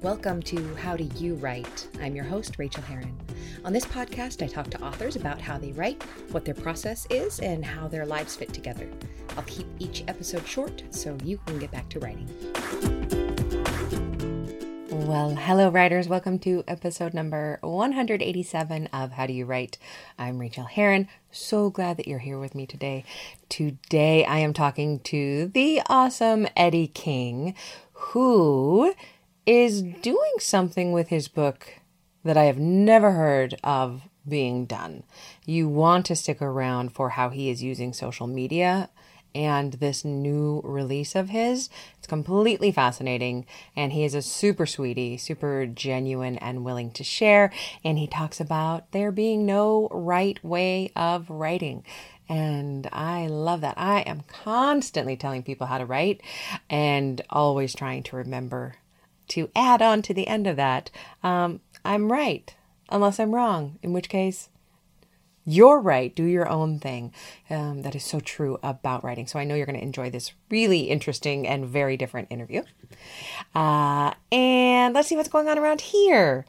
Welcome to How Do You Write? I'm your host, Rachael Herron. On this podcast, I talk to authors about how they write, what their process is, and how their lives fit together. I'll keep each episode short so you can get back to writing. Well, hello, writers. Welcome to episode number 187 of How Do You Write? I'm Rachael Herron. So glad that you're here with me today. Today, I am talking to the awesome Eddie King, who is doing something with his book that I have never heard of being done. You want to stick around for how he is using social media and this new release of his. It's completely fascinating, and he is a super sweetie, super genuine and willing to share. And he talks about there being no right way of writing. And I love that. I am constantly telling people how to write and always trying to remember to add on to the end of that, um, I'm right, unless I'm wrong, in which case, you're right. Do your own thing. Um, that is so true about writing. So I know you're going to enjoy this really interesting and very different interview. Uh, and let's see what's going on around here.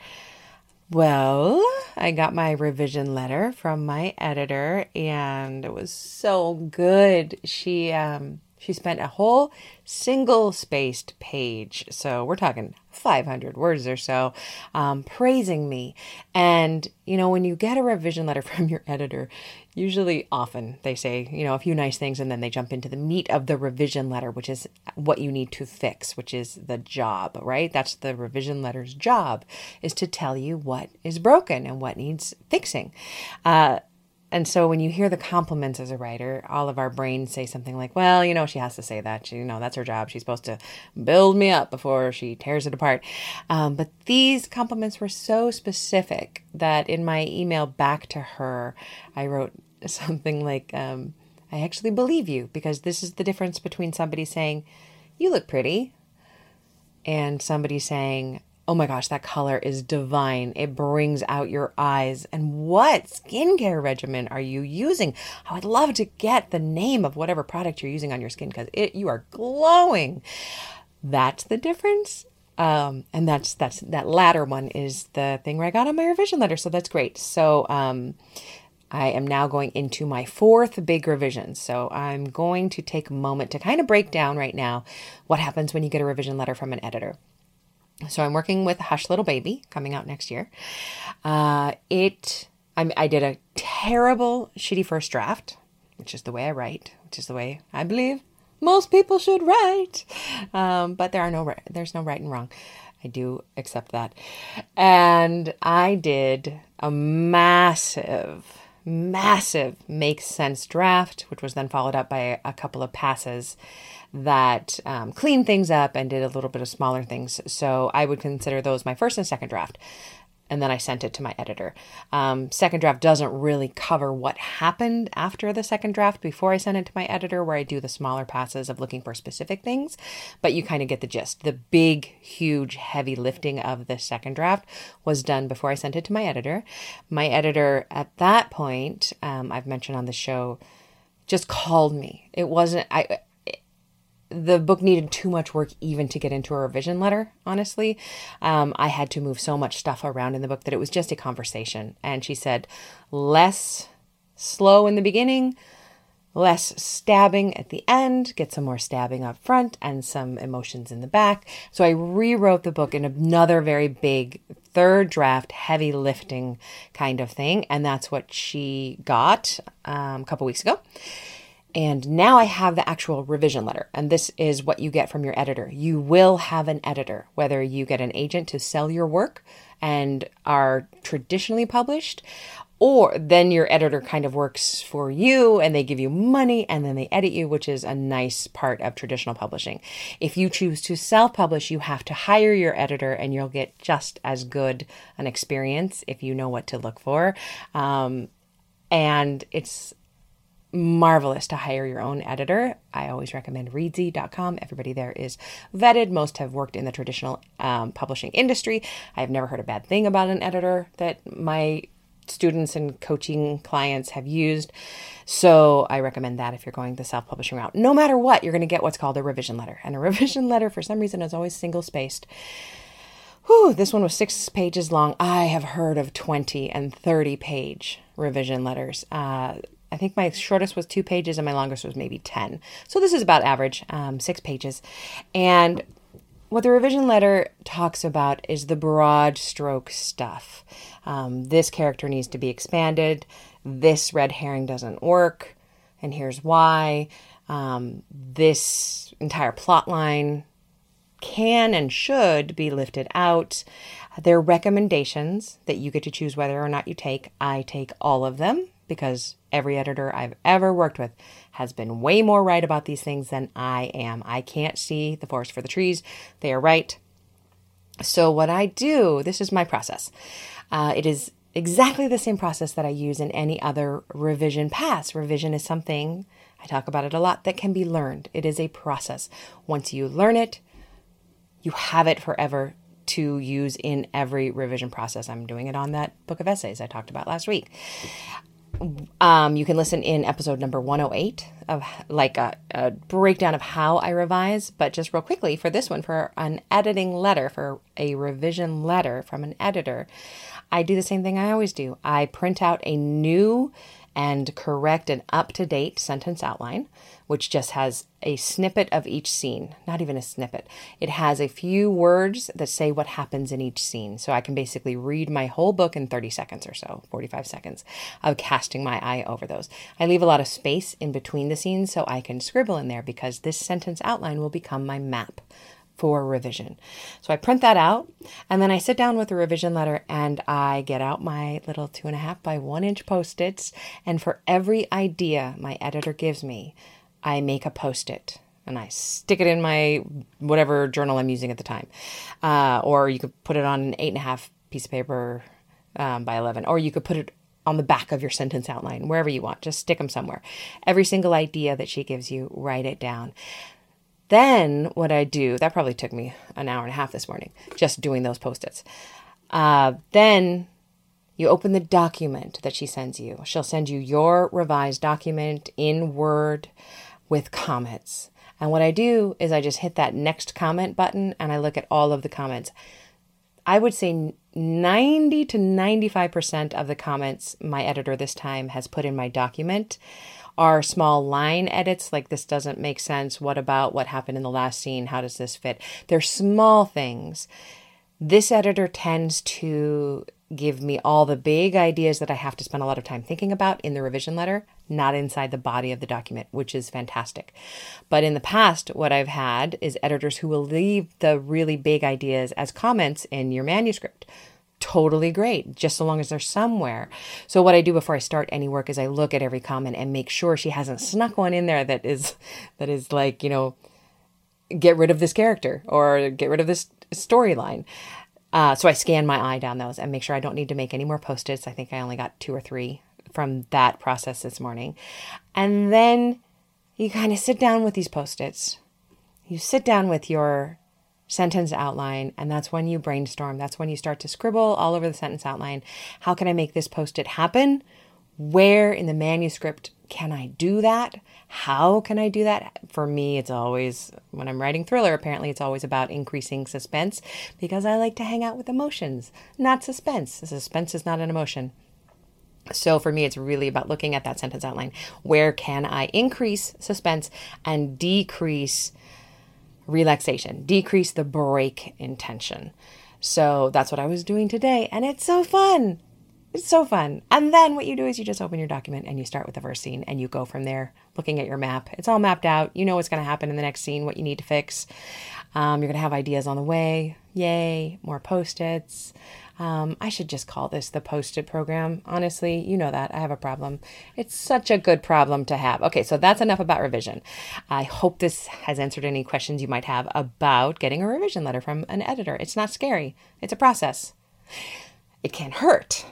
Well, I got my revision letter from my editor, and it was so good. She um, she spent a whole single spaced page, so we're talking 500 words or so, um, praising me. And, you know, when you get a revision letter from your editor, usually often they say, you know, a few nice things and then they jump into the meat of the revision letter, which is what you need to fix, which is the job, right? That's the revision letter's job, is to tell you what is broken and what needs fixing. Uh, and so when you hear the compliments as a writer, all of our brains say something like, well, you know, she has to say that. You know, that's her job. She's supposed to build me up before she tears it apart. Um, but these compliments were so specific that in my email back to her, I wrote something like, um, I actually believe you because this is the difference between somebody saying, you look pretty, and somebody saying, oh my gosh, that color is divine. It brings out your eyes. And what skincare regimen are you using? I would love to get the name of whatever product you're using on your skin because you are glowing. That's the difference. Um, and that's that's that latter one is the thing where I got on my revision letter. So that's great. So um, I am now going into my fourth big revision. So I'm going to take a moment to kind of break down right now what happens when you get a revision letter from an editor. So I'm working with Hush Little Baby coming out next year. Uh, it I, I did a terrible, shitty first draft, which is the way I write, which is the way I believe most people should write. Um, but there are no there's no right and wrong. I do accept that. And I did a massive, massive make sense draft, which was then followed up by a couple of passes that um, cleaned things up and did a little bit of smaller things. So I would consider those my first and second draft. And then I sent it to my editor. Um, second draft doesn't really cover what happened after the second draft before I sent it to my editor, where I do the smaller passes of looking for specific things. But you kind of get the gist. The big, huge, heavy lifting of the second draft was done before I sent it to my editor. My editor at that point, um, I've mentioned on the show, just called me. It wasn't, I, the book needed too much work even to get into a revision letter, honestly. Um, I had to move so much stuff around in the book that it was just a conversation. And she said, less slow in the beginning, less stabbing at the end, get some more stabbing up front and some emotions in the back. So I rewrote the book in another very big third draft, heavy lifting kind of thing. And that's what she got um, a couple weeks ago. And now I have the actual revision letter. And this is what you get from your editor. You will have an editor, whether you get an agent to sell your work and are traditionally published, or then your editor kind of works for you and they give you money and then they edit you, which is a nice part of traditional publishing. If you choose to self publish, you have to hire your editor and you'll get just as good an experience if you know what to look for. Um, and it's marvelous to hire your own editor. I always recommend reedsy.com. Everybody there is vetted. Most have worked in the traditional um, publishing industry. I have never heard a bad thing about an editor that my students and coaching clients have used. So I recommend that if you're going the self publishing route. No matter what, you're going to get what's called a revision letter. And a revision letter, for some reason, is always single spaced. Whew, this one was six pages long. I have heard of 20 and 30 page revision letters. Uh, I think my shortest was two pages and my longest was maybe 10. So this is about average, um, six pages. And what the revision letter talks about is the broad stroke stuff. Um, this character needs to be expanded. This red herring doesn't work, and here's why. Um, this entire plot line can and should be lifted out. There are recommendations that you get to choose whether or not you take. I take all of them because every editor I've ever worked with has been way more right about these things than I am. I can't see the forest for the trees. They are right. So, what I do, this is my process. Uh, it is exactly the same process that I use in any other revision pass. Revision is something, I talk about it a lot, that can be learned. It is a process. Once you learn it, you have it forever to use in every revision process. I'm doing it on that book of essays I talked about last week. Um, you can listen in episode number 108 of like a, a, breakdown of how I revise. But just real quickly for this one, for an editing letter, for a revision letter from an editor, I do the same thing I always do. I print out a new and correct an up to date sentence outline which just has a snippet of each scene, not even a snippet. It has a few words that say what happens in each scene. So I can basically read my whole book in 30 seconds or so, 45 seconds of casting my eye over those. I leave a lot of space in between the scenes so I can scribble in there because this sentence outline will become my map for revision. So I print that out and then I sit down with the revision letter and I get out my little two and a half by one inch post its. And for every idea my editor gives me, I make a post it and I stick it in my whatever journal I'm using at the time. Uh, or you could put it on an eight and a half piece of paper um, by 11, or you could put it on the back of your sentence outline, wherever you want. Just stick them somewhere. Every single idea that she gives you, write it down. Then, what I do, that probably took me an hour and a half this morning, just doing those post its. Uh, then you open the document that she sends you. She'll send you your revised document in Word with comments. And what I do is I just hit that next comment button and I look at all of the comments. I would say 90 to 95% of the comments my editor this time has put in my document are small line edits like this doesn't make sense. What about what happened in the last scene? How does this fit? They're small things. This editor tends to give me all the big ideas that I have to spend a lot of time thinking about in the revision letter, not inside the body of the document, which is fantastic. But in the past, what I've had is editors who will leave the really big ideas as comments in your manuscript. Totally great, just so long as they're somewhere. So, what I do before I start any work is I look at every comment and make sure she hasn't snuck one in there that is, that is like, you know, get rid of this character or get rid of this storyline. Uh, so I scan my eye down those and make sure I don't need to make any more post its. I think I only got two or three from that process this morning. And then you kind of sit down with these post its. You sit down with your sentence outline, and that's when you brainstorm. That's when you start to scribble all over the sentence outline. How can I make this post it happen? Where in the manuscript can I do that? How can I do that? For me, it's always, when I'm writing thriller, apparently it's always about increasing suspense because I like to hang out with emotions, not suspense. Suspense is not an emotion. So for me, it's really about looking at that sentence outline. Where can I increase suspense and decrease relaxation, decrease the break in tension? So that's what I was doing today, and it's so fun. It's so fun. And then what you do is you just open your document and you start with the first scene and you go from there looking at your map. It's all mapped out. You know what's going to happen in the next scene, what you need to fix. Um, you're going to have ideas on the way. Yay, more post its. Um, I should just call this the post it program. Honestly, you know that. I have a problem. It's such a good problem to have. Okay, so that's enough about revision. I hope this has answered any questions you might have about getting a revision letter from an editor. It's not scary, it's a process. It can hurt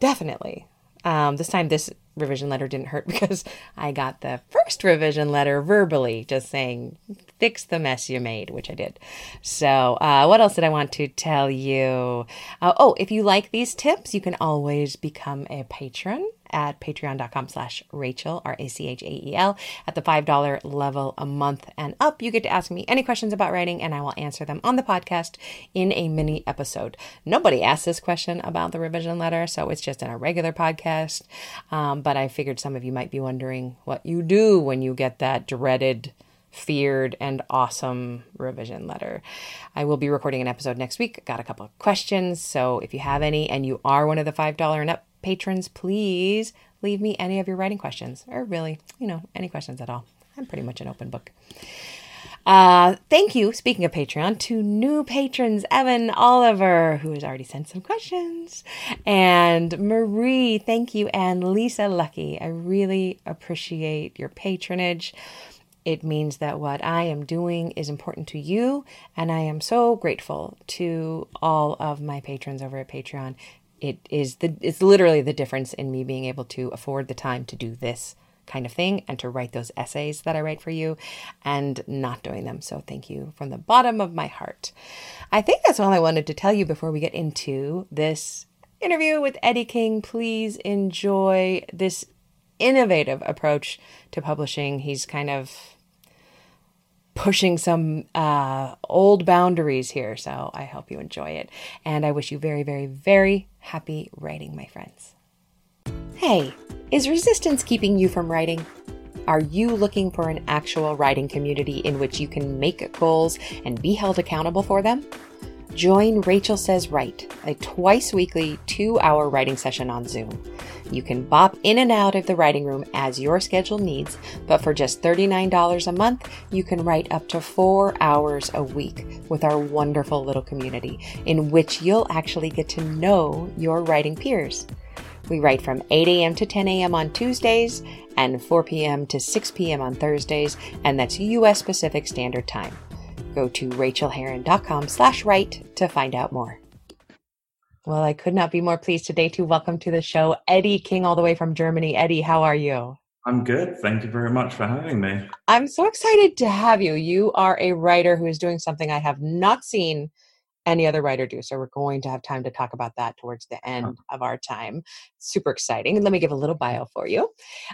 Definitely. Um, this time, this revision letter didn't hurt because I got the first revision letter verbally, just saying, fix the mess you made, which I did. So, uh, what else did I want to tell you? Uh, oh, if you like these tips, you can always become a patron at patreon.com slash Rachael, R-A-C-H-A-E-L. At the $5 level a month and up, you get to ask me any questions about writing and I will answer them on the podcast in a mini episode. Nobody asked this question about the revision letter, so it's just in a regular podcast. Um, but I figured some of you might be wondering what you do when you get that dreaded feared and awesome revision letter. I will be recording an episode next week. Got a couple of questions. So if you have any and you are one of the $5 and up patrons, please leave me any of your writing questions or really, you know, any questions at all. I'm pretty much an open book. Uh, thank you, speaking of Patreon, to new patrons Evan Oliver, who has already sent some questions, and Marie, thank you, and Lisa Lucky. I really appreciate your patronage. It means that what I am doing is important to you, and I am so grateful to all of my patrons over at Patreon. It is the it's literally the difference in me being able to afford the time to do this kind of thing and to write those essays that I write for you and not doing them. So thank you from the bottom of my heart. I think that's all I wanted to tell you before we get into this interview with Eddie King. Please enjoy this innovative approach to publishing. He's kind of pushing some uh, old boundaries here. So I hope you enjoy it. And I wish you very, very, very happy writing, my friends. Hey, is resistance keeping you from writing? Are you looking for an actual writing community in which you can make goals and be held accountable for them? Join Rachael Says Write, a twice weekly two hour writing session on Zoom. You can bop in and out of the writing room as your schedule needs, but for just $39 a month, you can write up to four hours a week with our wonderful little community, in which you'll actually get to know your writing peers. We write from 8 a.m. to 10 a.m. on Tuesdays and 4 p.m. to 6 p.m. on Thursdays, and that's U.S. Pacific Standard Time. Go to rachaelherron.com slash write to find out more. Well, I could not be more pleased today to welcome to the show Eddie King, all the way from Germany. Eddie, how are you? I'm good. Thank you very much for having me. I'm so excited to have you. You are a writer who is doing something I have not seen any other writer do. So we're going to have time to talk about that towards the end of our time. Super exciting. And let me give a little bio for you.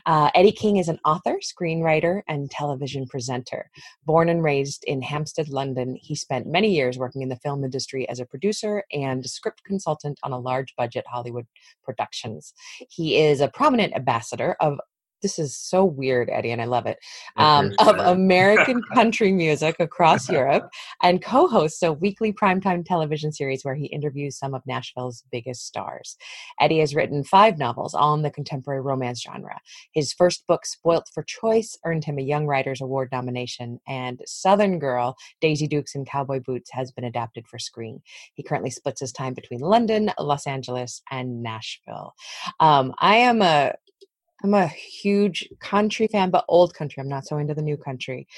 Uh, Eddie King is an author, screenwriter, and television presenter. Born and raised in Hampstead, London, he spent many years working in the film industry as a producer and script consultant on a large budget Hollywood productions. He is a prominent ambassador of this is so weird, Eddie, and I love it, um, of American country music across Europe and co hosts a weekly primetime television series where he interviews some of Nashville's biggest stars. Eddie has written five novels, all in the contemporary romance genre. His first book, Spoilt for Choice, earned him a Young Writers Award nomination, and Southern Girl, Daisy Dukes in Cowboy Boots, has been adapted for screen. He currently splits his time between London, Los Angeles, and Nashville. Um, I am a I'm a huge country fan, but old country. I'm not so into the new country.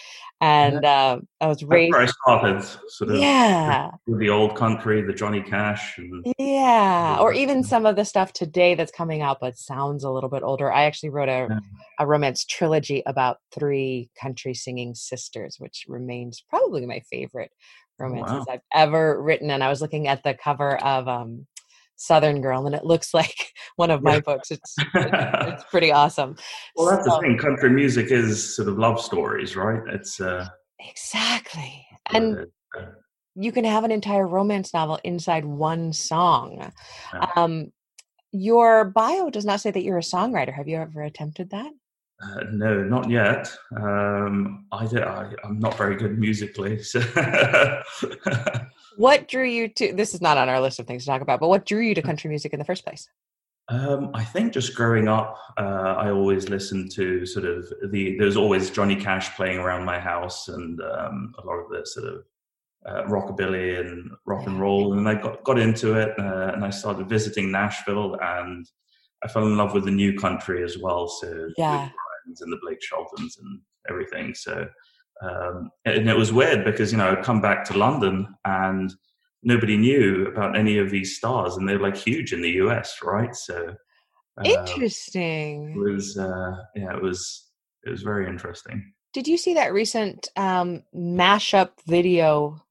And uh, I was raised. That's where I started, sort of. Yeah. The old country, the Johnny Cash. Yeah. Or even some of the stuff today that's coming out, but sounds a little bit older. I actually wrote a, yeah. a romance trilogy about three country singing sisters, which remains probably my favorite oh, romances wow. I've ever written. And I was looking at the cover of um, Southern Girl, and it looks like one of my yeah. books. It's, it's, pretty awesome. Well, that's so, the thing. Country music is sort of love stories, right? It's uh, exactly, and uh, you can have an entire romance novel inside one song. Yeah. Um, your bio does not say that you're a songwriter. Have you ever attempted that? Uh, no, not yet. Um, I, I, am not very good musically. So what drew you to? This is not on our list of things to talk about, but what drew you to country music in the first place? Um, I think just growing up, uh, I always listened to sort of the. There's always Johnny Cash playing around my house, and um, a lot of the sort of uh, rockabilly and rock and roll. And I got got into it, uh, and I started visiting Nashville, and I fell in love with the new country as well. So yeah and the Blake Sheltons and everything. So, um, and it was weird because, you know, I'd come back to London and nobody knew about any of these stars and they're like huge in the US, right? So, uh, interesting. It was, uh, yeah, it was, it was very interesting. Did you see that recent um, mashup video?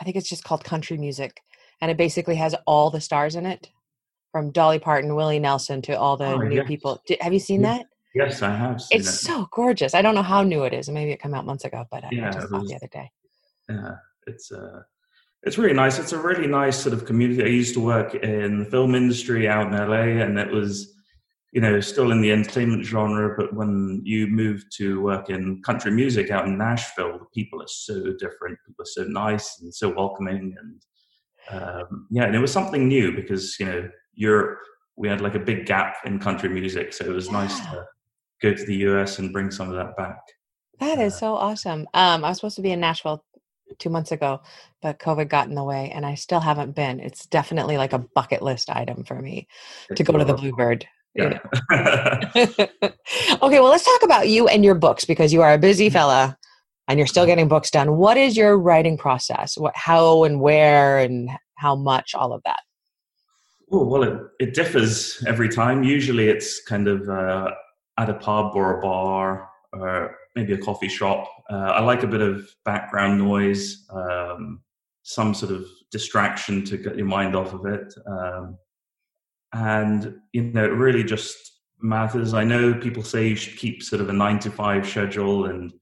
I think it's just called Country Music, and it basically has all the stars in it. from Dolly Parton, Willie Nelson to all the Oh, new yes. people. Did, have you seen that? Yes, I have It's it. so gorgeous. I don't know how new it is. Maybe it came out months ago, but I, I just it saw it the other day. yeah, it's uh, it's really nice. It's a really nice sort of community. I used to work in the film industry out in LA, and it was, you know, still in the entertainment genre. But when you move to work in country music out in Nashville, the people are so different. People are so nice and so welcoming, and um, yeah, and it was something new because you know Europe. We had like a big gap in country music, so it was nice to go to the US and bring some of that back. That is so awesome. Um, I was supposed to be in Nashville two months ago, but COVID got in the way, and I still haven't been. It's definitely like a bucket list item for me to go to the lot of fun. Bluebird. Yeah. okay, well, let's talk about you and your books because you are a busy Mm-hmm. fella and you're still getting books done. What is your writing process? What, how and where and how much? All of that. Oh, well, it, it differs every time. Usually it's kind of uh, at a pub or a bar or maybe a coffee shop. Uh, I like a bit of background noise, um, some sort of distraction to get your mind off of it. Um, and, you know, it really just matters. I know people say you should keep sort of a nine to five schedule and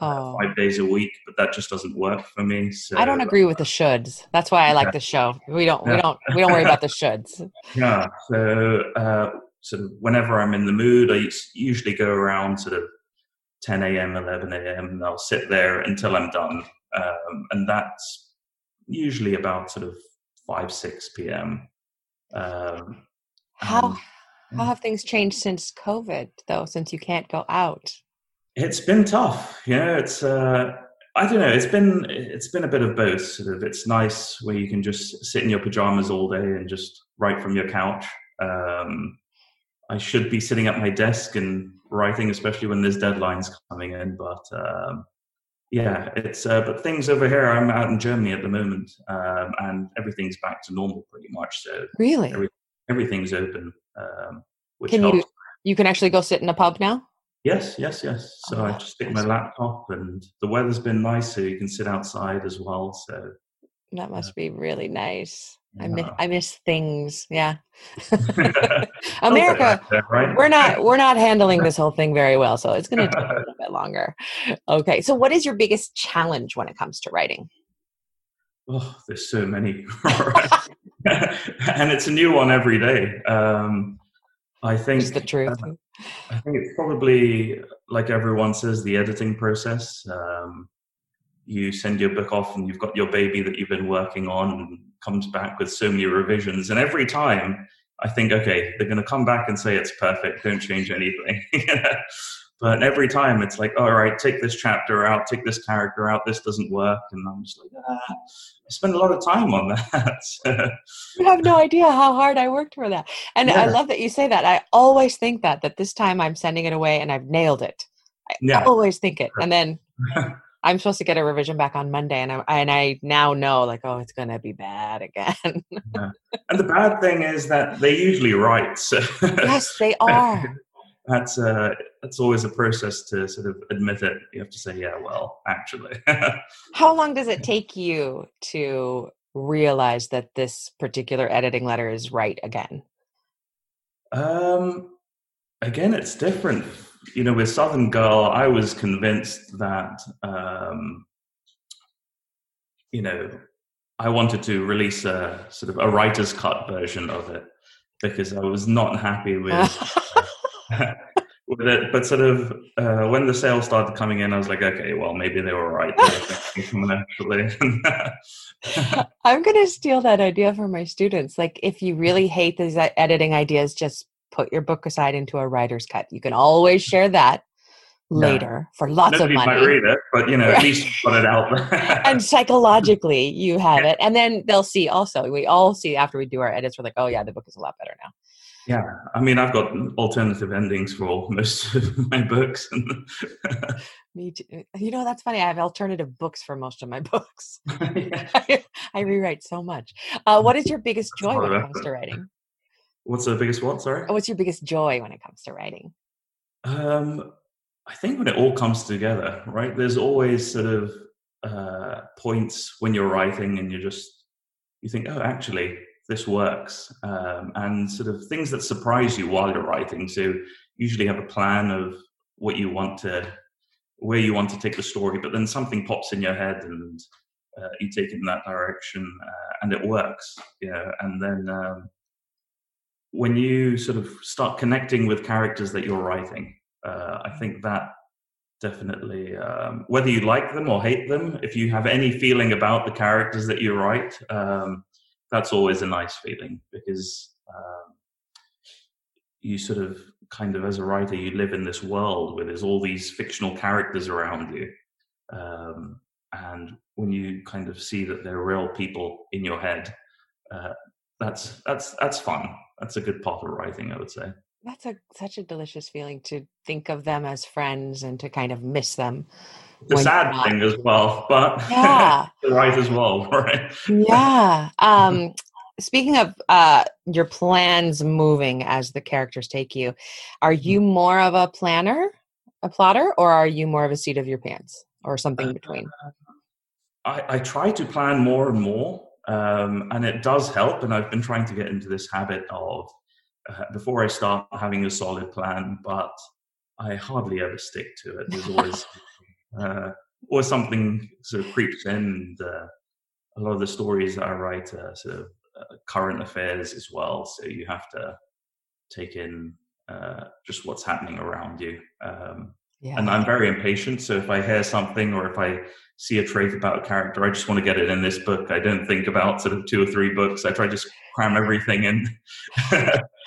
uh, Oh, five days a week, but that just doesn't work for me. So I don't agree with the shoulds. That's why I like the show. We don't. We don't. We don't worry about the shoulds. Yeah. So, uh, sort of whenever I'm in the mood, I usually go around sort of 10 a.m., 11 a.m., and I'll sit there until I'm done. Um, and that's usually about sort of 5, 6 p.m. Um, How and how have things changed since COVID though? Since you can't go out. it's been tough. Yeah. It's, uh, I don't know. It's been it's been a bit of both. Sort of, it's nice where you can just sit in your pajamas all day and just write from your couch. Um, I should be sitting at my desk and writing, especially when there's deadlines coming in. But um, yeah, it's uh, but things over here. I'm out in Germany at the moment, um, and everything's back to normal pretty much. So Really? Every- everything's open, um, which Can you- helps. You can actually go sit in a pub now. Yes, yes, yes. So Oh, I just take my laptop, and the weather's been nice, so you can sit outside as well. So That must be really nice. I miss I miss things. Yeah. America, right? we're not we're not handling this whole thing very well, so it's going to take a little bit longer. Okay. So what is your biggest challenge when it comes to writing? Oh, there's so many, and it's a new one every day. Um, I think Just the truth. uh, I think it's probably like everyone says, the editing process. Um, you send your book off, and you've got your baby that you've been working on, and comes back with so many revisions, and every time I think, okay, they're going to come back and say it's perfect. Don't change anything. but every time it's like, all right, take this chapter out, take this character out. This doesn't work, and I'm just like, ah, I spend a lot of time on that. You have no idea how hard I worked for that. And I love that you say that. I always think that that this time I'm sending it away and I've nailed it. I Yeah. always think it. And then I'm supposed to get a revision back on Monday and I and I now know like oh it's going to be bad again. and the bad thing is that they're usually write. So yes, they are. that's uh, that's always a process to sort of admit it. You have to say, yeah, well, actually. How long does it take you to realize that this particular editing letter is right again? um, again, it's different. You know, with Southern Girl, I was convinced that um, you know I wanted to release a sort of a writer's cut version of it because I was not happy with with it. But sort of uh, when the sales started coming in, I was like, okay, well, maybe they were right. Actually, I'm going to steal that idea from my students. Like, if you really hate these editing ideas, just put your book aside into a writer's cut. You can always share that Yeah. later for lots nobody of might read it, but you know, at least put it out and psychologically, you have it. And then they'll see also, we all see after we do our edits, we're like, oh, yeah, the book is a lot better now. yeah, I mean, I've got alternative endings for most of my books. Me too. You know, that's funny. I have alternative books for most of my books. I, I rewrite so much. Uh, what is your biggest joy when it comes to writing? What's the biggest what? Sorry. What's your biggest joy when it comes to writing? Um, I think when it all comes together, right? There's always sort of uh, points when you're writing, and you just you think, oh, actually, this works, um, and sort of things that surprise you while you're writing. So usually have a plan of what you want to, where you want to take the story, but then something pops in your head and uh, you take it in that direction, uh, and it works. You know, and then um, when you sort of start connecting with characters that you're writing, uh, I think that definitely um, whether you like them or hate them if you have any feeling about the characters that you write um, that's always a nice feeling because um, you sort of kind of as a writer you live in this world where there's all these fictional characters around you um, and when you kind of see that they're real people in your head uh, that's that's that's fun that's a good part of writing i would say that's a such a delicious feeling to think of them as friends and to kind of miss them. The sad thing as well, but yeah, right as well, right? yeah. Um, speaking of uh, your plans moving as the characters take you, are you mm-hmm. more of a planner, a plotter, or are you more of a seat of your pants, or something uh, between? I, I try to plan more and more, um, and it does help. And I've been trying to get into this habit of uh, before I start having a solid plan, but I hardly ever stick to it. There's always uh, or something sort of creeps in. And, uh, a lot of the stories that I write are sort of uh, current affairs as well, so you have to take in uh, just what's happening around you. Um, yeah. And I'm very impatient, so if I hear something or if I see a trait about a character, I just want to get it in this book. I don't think about sort of two or three books. I try to just cram everything in.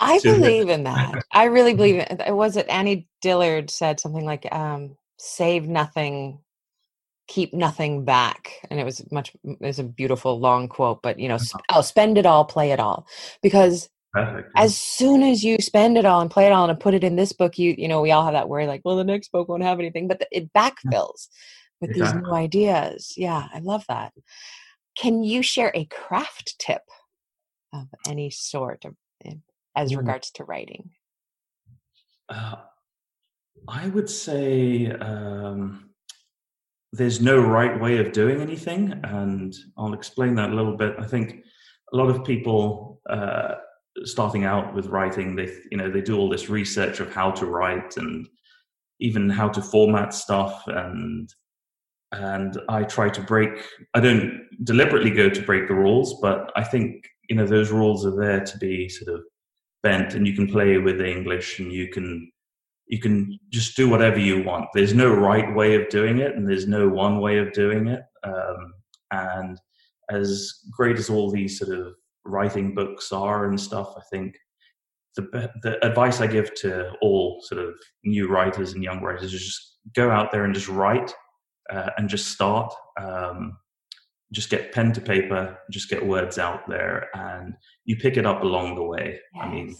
I believe in that. I really believe it. Was it Annie Dillard said something like, um, "Save nothing, keep nothing back," and it was much. It was a beautiful long quote, but you know, sp- uh-huh. oh, spend it all, play it all, because. Perfect. As soon as you spend it all and play it all and put it in this book, you you know we all have that worry like, well, the next book won't have anything, but the, it backfills with exactly. these new ideas. Yeah, I love that. Can you share a craft tip of any sort of, as mm. regards to writing? Uh, I would say um, there's no right way of doing anything, and I'll explain that a little bit. I think a lot of people uh, starting out with writing, they you know they do all this research of how to write and even how to format stuff and and I try to break. I don't deliberately go to break the rules, but I think you know those rules are there to be sort of bent, and you can play with the English, and you can you can just do whatever you want. There's no right way of doing it, and there's no one way of doing it. Um, and as great as all these sort of writing books are and stuff, I think the the advice I give to all sort of new writers and young writers is just go out there and just write uh, and just start. Um, just get pen to paper, just get words out there, and you pick it up along the way. Yes. I mean,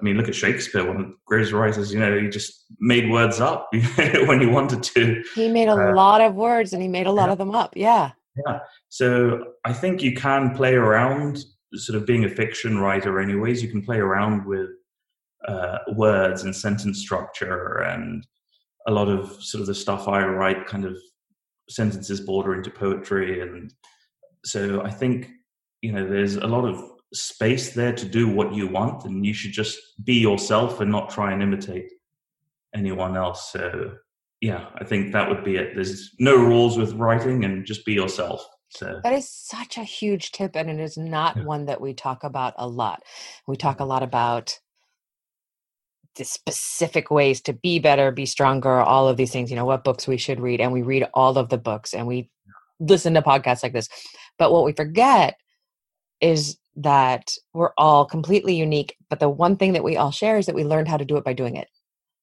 I mean, look at Shakespeare, one of the greatest writers. You know, he just made words up when he wanted to. He made a uh, lot of words, and he made a lot yeah. of them up. Yeah. Yeah. So I think you can play around, sort of being a fiction writer. Anyways, you can play around with uh, words and sentence structure, and a lot of sort of the stuff I write kind of sentences border into poetry and so i think you know there's a lot of space there to do what you want and you should just be yourself and not try and imitate anyone else so yeah i think that would be it there's no rules with writing and just be yourself so that is such a huge tip and it is not yeah. one that we talk about a lot we talk a mm-hmm. lot about the specific ways to be better, be stronger, all of these things, you know, what books we should read. And we read all of the books and we listen to podcasts like this. But what we forget is that we're all completely unique. But the one thing that we all share is that we learned how to do it by doing it.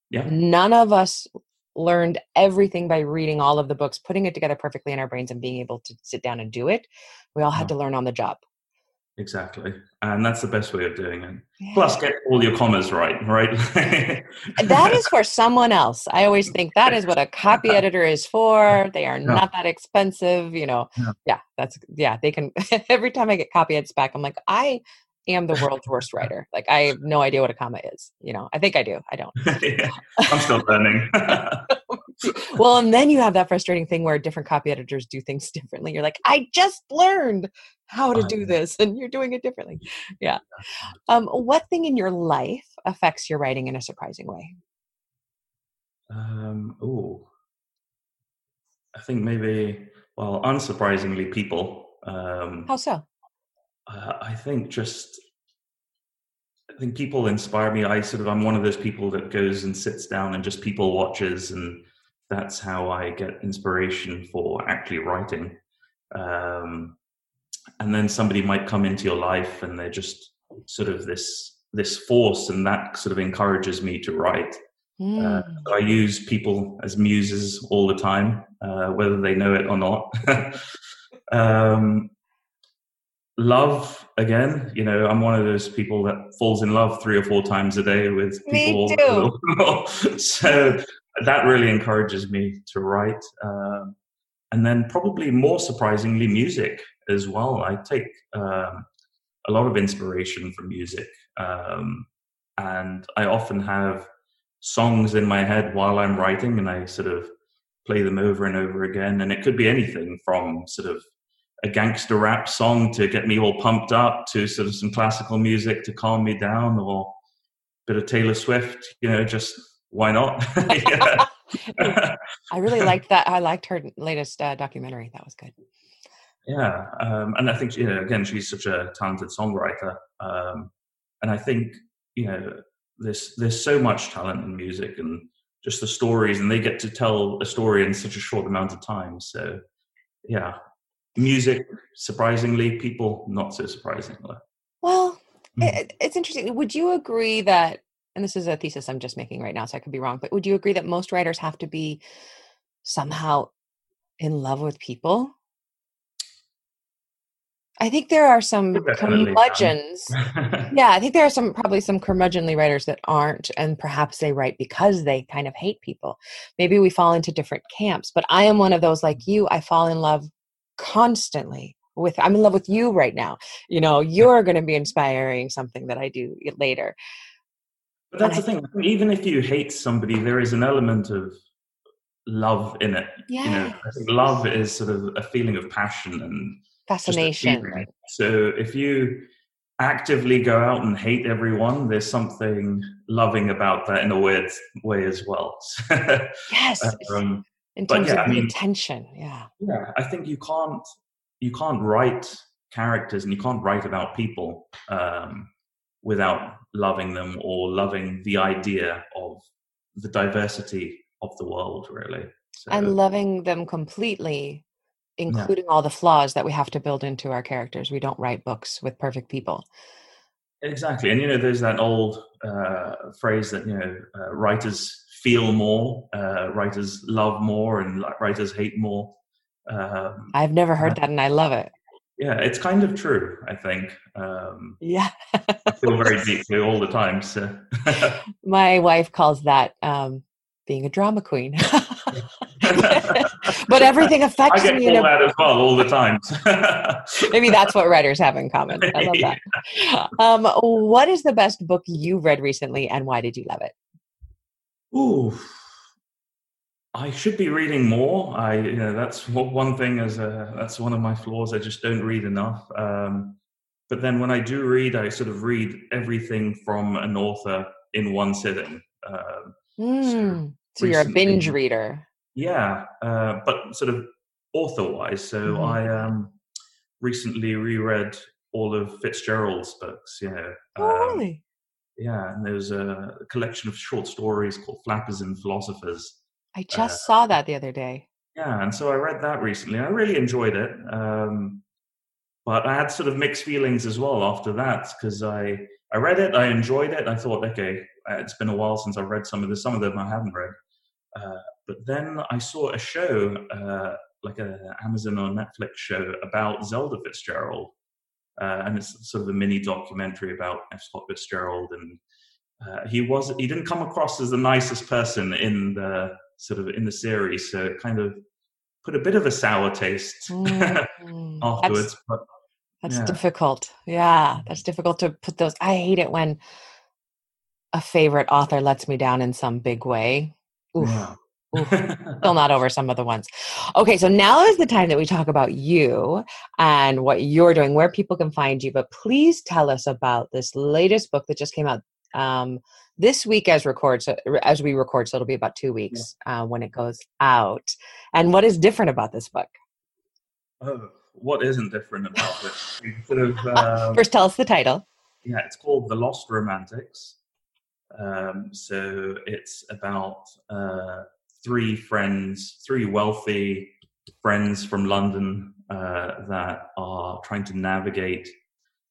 Yeah. None of us learned everything by reading all of the books, putting it together perfectly in our brains, and being able to sit down and do it. We all had uh-huh. to learn on the job. Exactly. And that's the best way of doing it. Yeah. Plus, get all your commas right, right? that is for someone else. I always think that is what a copy editor is for. They are no. not that expensive, you know. No. Yeah, that's, yeah, they can. every time I get copy edits back, I'm like, I am the world's worst writer. Like, I have no idea what a comma is. You know, I think I do. I don't. yeah, I'm still learning. well, and then you have that frustrating thing where different copy editors do things differently. You're like, I just learned how to do this, and you're doing it differently. Yeah. Um, what thing in your life affects your writing in a surprising way? Um, oh, I think maybe, well, unsurprisingly, people. Um, How so? Uh, I think just I think people inspire me. I sort of I'm one of those people that goes and sits down and just people watches, and that's how I get inspiration for actually writing. Um, and then somebody might come into your life, and they're just sort of this this force, and that sort of encourages me to write. Mm. Uh, hmm. I use people as muses all the time, uh, whether they know it or not. um, love again. You know i'm one of those people that falls in love three or four times a day with people me too. so that really encourages me to write um, and then probably more surprisingly music as well. I take um, a lot of inspiration from music um, and i often have songs in my head while i'm writing and i sort of play them over and over again and it could be anything from sort of a gangster rap song to get me all pumped up to sort of some classical music to calm me down or a bit of Taylor Swift, you know, just why not? I really liked that. I liked her latest uh, documentary. That was good. Yeah. Um, and I think, you know, again, she's such a talented songwriter. Um, and I think, you know, there's, there's so much talent in music and just the stories and they get to tell a story in such a short amount of time. So yeah, music surprisingly people not so surprisingly well mm. it, it's interesting would you agree that and this is a thesis i'm just making right now so i could be wrong but would you agree that most writers have to be somehow in love with people I think there are some curmudgeons. yeah, I think there are some probably some curmudgeonly writers that aren't, and perhaps they write because they kind of hate people. Maybe we fall into different camps, but I am one of those like you. I fall in love constantly with i'm in love with you right now you know you're going to be inspiring something that i do later. But that's and the I thing even if you hate somebody there is an element of love in it yeah you know? I think love is sort of a feeling of passion and fascination so if you actively go out and hate everyone there's something loving about that in a weird way as well. Yes um, in terms yeah, of I mean, attention yeah. Yeah i think you can't you can't write characters and you can't write about people um, without loving them or loving the idea of the diversity of the world really. So, and loving them completely including yeah. all the flaws that we have to build into our characters. We don't write books with perfect people. Exactly and you know there's that old uh, phrase that you know uh, writers feel more, uh, writers love more, and writers hate more. Um, I've never heard that, and I love it. Yeah, it's kind of true. I think. Um, yeah, I feel very deeply all the time. So, my wife calls that um, being a drama queen. but everything affects me. All that as well, all the time. Maybe that's what writers have in common. I love that. Um, what is the best book you read recently, and why did you love it? Ooh, I should be reading more. I, you know, that's one thing as a, that's one of my flaws. I just don't read enough. Um, but then when I do read, I sort of read everything from an author in one sitting. Uh, mm, so, hmm, so you're a binge reader. Yeah, uh, but sort of author-wise. So mm-hmm. I um, recently reread all of Fitzgerald's books. You know, oh, um, really? Yeah, and there's a collection of short stories called Flappers and Philosophers. I uh, just uh, saw that the other day. Yeah, and so I read that recently. I really enjoyed it, um, but I had sort of mixed feelings as well after that because I I read it, I enjoyed it. I thought, okay, uh, it's been a while since I've read some of this. Some of them I haven't read, uh, but then I saw a show, uh, like an Amazon or Netflix show about Zelda Fitzgerald, uh, and it's sort of a mini documentary about F. Scott Fitzgerald. And uh, he was he didn't come across as the nicest person in the sort of in the series, so it kind of put a bit of a sour taste mm. afterwards. That's, but that's yeah. difficult. Yeah, that's difficult to put those. I hate it when a favorite author lets me down in some big way. Oof. Yeah. still not over some of the ones. Okay, so now is the time that we talk about you and what you're doing, where people can find you. But please tell us about this latest book that just came out um, this week as record, so, as we record. So it'll be about two weeks yeah. uh, when it goes out. And what is different about this book? Oh, what isn't different about it? Sort of, um, First, tell us the title. Yeah, it's called The Lost Romantics. Um, so it's about uh, three friends, three wealthy friends from London uh, that are trying to navigate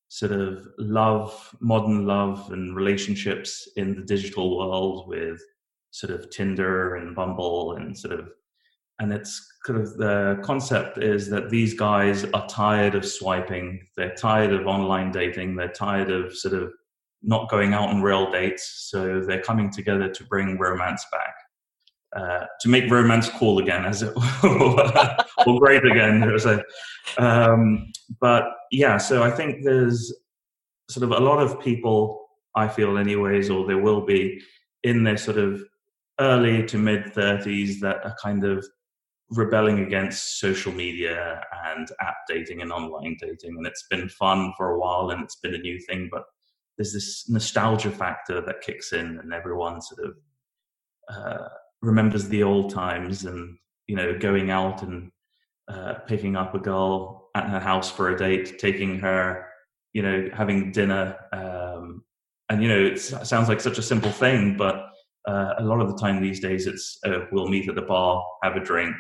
sort of love, modern love, and relationships in the digital world with sort of Tinder and Bumble and sort of and it's kind of the concept is that these guys are tired of swiping. They're tired of online dating. They're tired of sort of not going out on real dates. So they're coming together to bring romance back uh, to make romance cool again as it or great again so, um, but yeah so i think there's sort of a lot of people i feel anyways or there will be in their sort of early to mid 30s that are kind of rebelling against social media and app dating and online dating and it's been fun for a while and it's been a new thing but there's this nostalgia factor that kicks in and everyone sort of uh, remembers the old times and you know going out and uh, picking up a girl at her house for a date taking her you know having dinner um, and you know it sounds like such a simple thing but uh, a lot of the time these days it's uh, we'll meet at the bar have a drink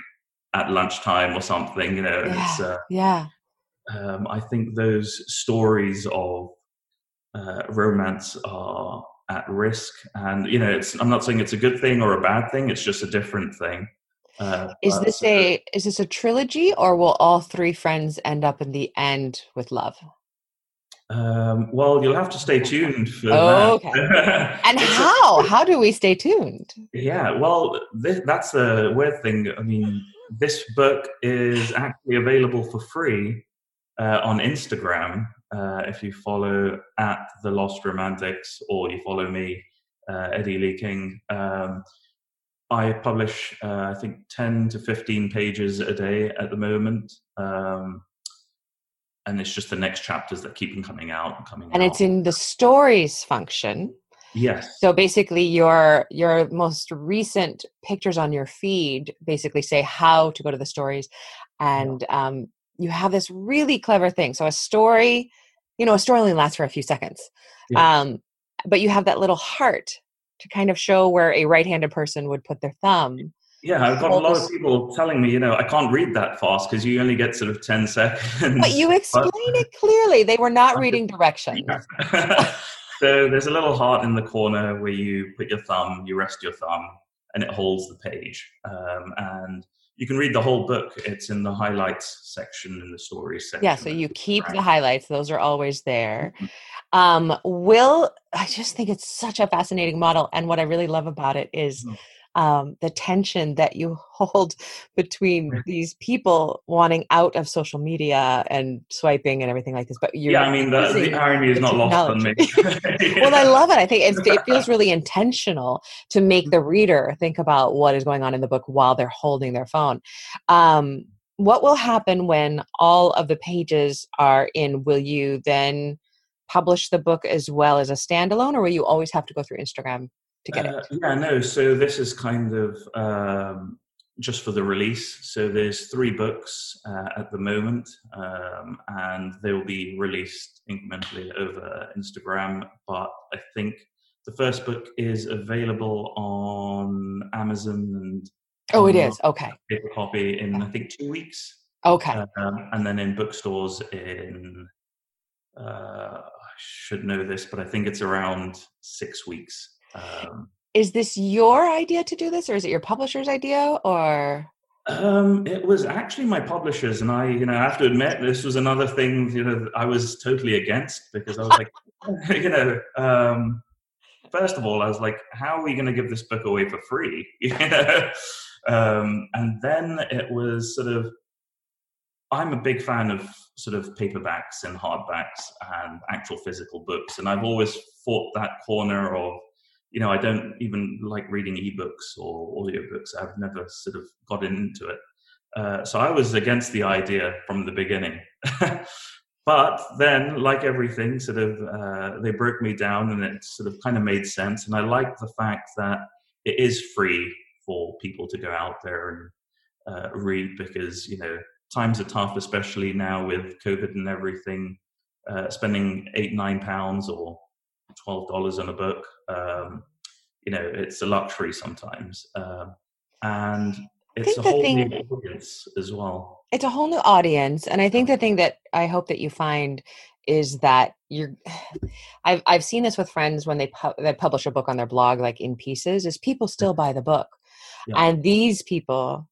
at lunchtime or something. You know, yeah. Uh, yeah. Um, I think those stories of uh, romance are at risk, and you know, it's. I'm not saying it's a good thing or a bad thing. It's just a different thing. Uh, is this a is this a trilogy, or will all three friends end up in the end with love? Um, well, you'll have to stay tuned for oh, that. Okay. and how? how do we stay tuned? Yeah, well, this, that's the weird thing. I mean, this book is actually available for free uh, on Instagram. Uh, if you follow at the Lost Romantics or you follow me, uh, Eddie Lee King, um, I publish uh, I think ten to fifteen pages a day at the moment. Um, and it's just the next chapters that keep coming out and coming and out. it's in the stories function Yes. So basically your your most recent pictures on your feed basically say how to go to the stories and um, you have this really clever thing. So a story, you know, a story only lasts for a few seconds. Yeah. Um, but you have that little heart to kind of show where a right-handed person would put their thumb. Yeah, I've got a lot of people telling me, you know, I can't read that fast because you only get sort of 10 seconds. But you explain it clearly. They were not reading directions. Yeah. So there's a little heart in the corner where you put your thumb, you rest your thumb, and it holds the page. Um, and you can read the whole book. It's in the highlights section in the stories section. Yeah, so you keep the highlights; those are always there. Mm-hmm. Um, Will, I just think it's such a fascinating model, and what I really love about it is mm-hmm um, the tension that you hold between right. these people wanting out of social media and swiping and everything like this. But yeah, I mean, the, the irony is not lost on me. well, I love it. I think it feels really intentional to make the reader think about what is going on in the book while they're holding their phone. Um, what will happen when all of the pages are in? Will you then publish the book as well as a standalone, or will you always have to go through Instagram to get uh, it? Yeah, no. So this is kind of um, just for the release. So there's three books uh, at the moment, um, and they will be released incrementally over Instagram. But I think the first book is available on Amazon and oh, it is okay. Paper copy in I think two weeks. Okay, um, and then in bookstores in. Uh, I should know this, but I think it's around six weeks. Um, is this your idea to do this, or is it your publisher's idea, or? Um, it was actually my publishers, and I, you know, I have to admit, this was another thing, you know, I was totally against because I was like, you know, um, first of all, I was like, how are we going to give this book away for free? You know, um, and then it was sort of, I'm a big fan of sort of paperbacks and hardbacks and actual physical books, and I've always fought that corner of you know, I don't even like reading ebooks or audiobooks. I've never sort of got into it. Uh, so I was against the idea from the beginning. but then, like everything, sort of, uh, they broke me down and it sort of kind of made sense. And I like the fact that it is free for people to go out there and uh, read because, you know, times are tough, especially now with COVID and everything. Uh, spending eight, nine pounds or twelve dollars on a book, um, you know, it's a luxury sometimes, um, and it's a whole thing, new audience as well. It's a whole new audience, and I think the thing that I hope that you find is that you're. I've I've seen this with friends when they pu- they publish a book on their blog, like in pieces, is people still buy the book, yeah. and these people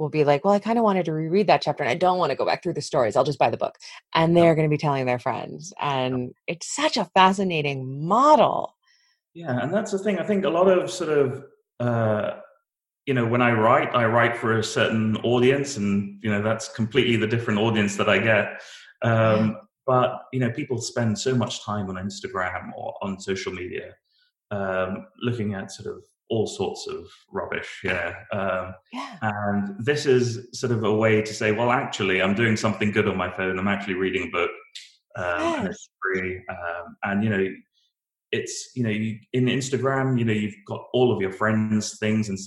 will be like, well, I kind of wanted to reread that chapter and I don't want to go back through the stories. I'll just buy the book. And they're going to be telling their friends. And it's such a fascinating model. Yeah. And that's the thing. I think a lot of sort of, uh, you know, when I write, I write for a certain audience and, you know, that's completely the different audience that I get. Um, But, you know, people spend so much time on Instagram or on social media um, looking at sort of all sorts of rubbish. Yeah. Um, yeah. And this is sort of a way to say, well, actually, I'm doing something good on my phone. I'm actually reading a book. Um, yes. and it's free. Um, and, you know, it's, you know, you, in Instagram, you know, you've got all of your friends' things and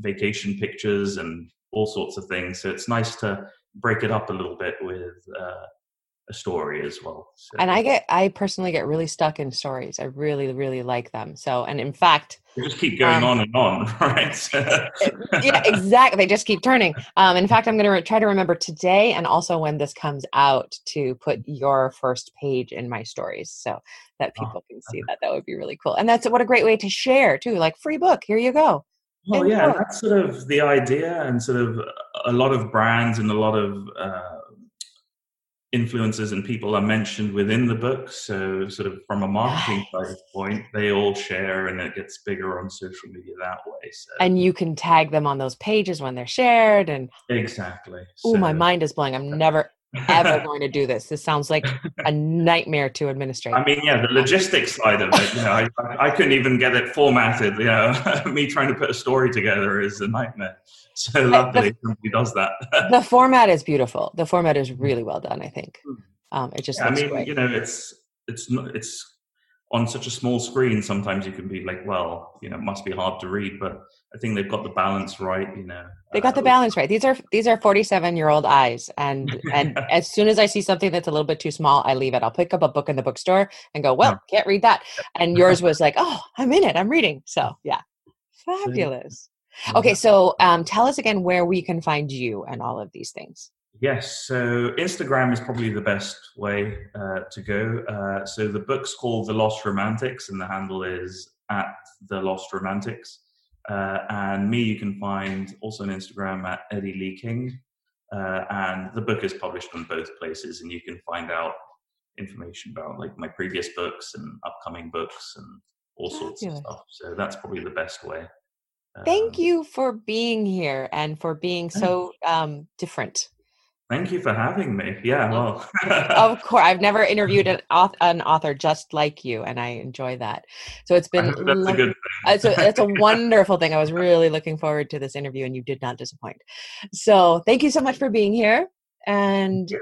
vacation pictures and all sorts of things. So it's nice to break it up a little bit with, uh, a story as well. So. And I get, I personally get really stuck in stories. I really, really like them. So, and in fact, they just keep going um, on and on, right? yeah, exactly. They just keep turning. Um, in fact, I'm going to re- try to remember today and also when this comes out to put your first page in my stories so that oh, people oh, can see that. That would be really cool. And that's what a great way to share too. Like free book. Here you go. Well, yeah, that's sort of the idea, and sort of a lot of brands and a lot of uh, influencers and people are mentioned within the book. So, sort of from a marketing yes. point, they all share and it gets bigger on social media that way. So. And you can tag them on those pages when they're shared. And exactly. Oh, so, my mind is blowing. I'm never ever going to do this. This sounds like a nightmare to administrate. I mean, yeah, the logistics side of it, you know, I, I couldn't even get it formatted. You know, me trying to put a story together is a nightmare. So lovely somebody does that. the format is beautiful. The format is really well done. I think. Hmm. Um, it just. Yeah, I mean, great. you know, it's it's it's on such a small screen. Sometimes you can be like, well, you know, it must be hard to read, but I think they've got the balance right. You know, they got uh, the balance right. These are these are forty seven year old eyes, and and as soon as I see something that's a little bit too small, I leave it. I'll pick up a book in the bookstore and go, well, can't read that. And yours was like, oh, I'm in it. I'm reading. So yeah, fabulous. Okay, so um, tell us again where we can find you and all of these things. Yes, so Instagram is probably the best way uh, to go. Uh, so the book's called The Lost Romantics, and the handle is at The Lost Romantics. Uh, and me, you can find also on Instagram at Eddie Lee King. Uh, and the book is published on both places, and you can find out information about like my previous books and upcoming books and all sorts of stuff. So that's probably the best way. Thank um, you for being here and for being so um, different. Thank you for having me. Yeah, well, of course, I've never interviewed an author, an author just like you, and I enjoy that. So it's been that's lo- a good uh, thing. it's, a, it's a wonderful thing. I was really looking forward to this interview, and you did not disappoint. So thank you so much for being here, and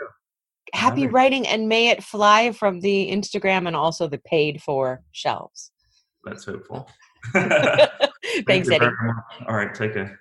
happy writing, and may it fly from the Instagram and also the paid for shelves. Let's hope for. Thanks, Eddie. All right, take care.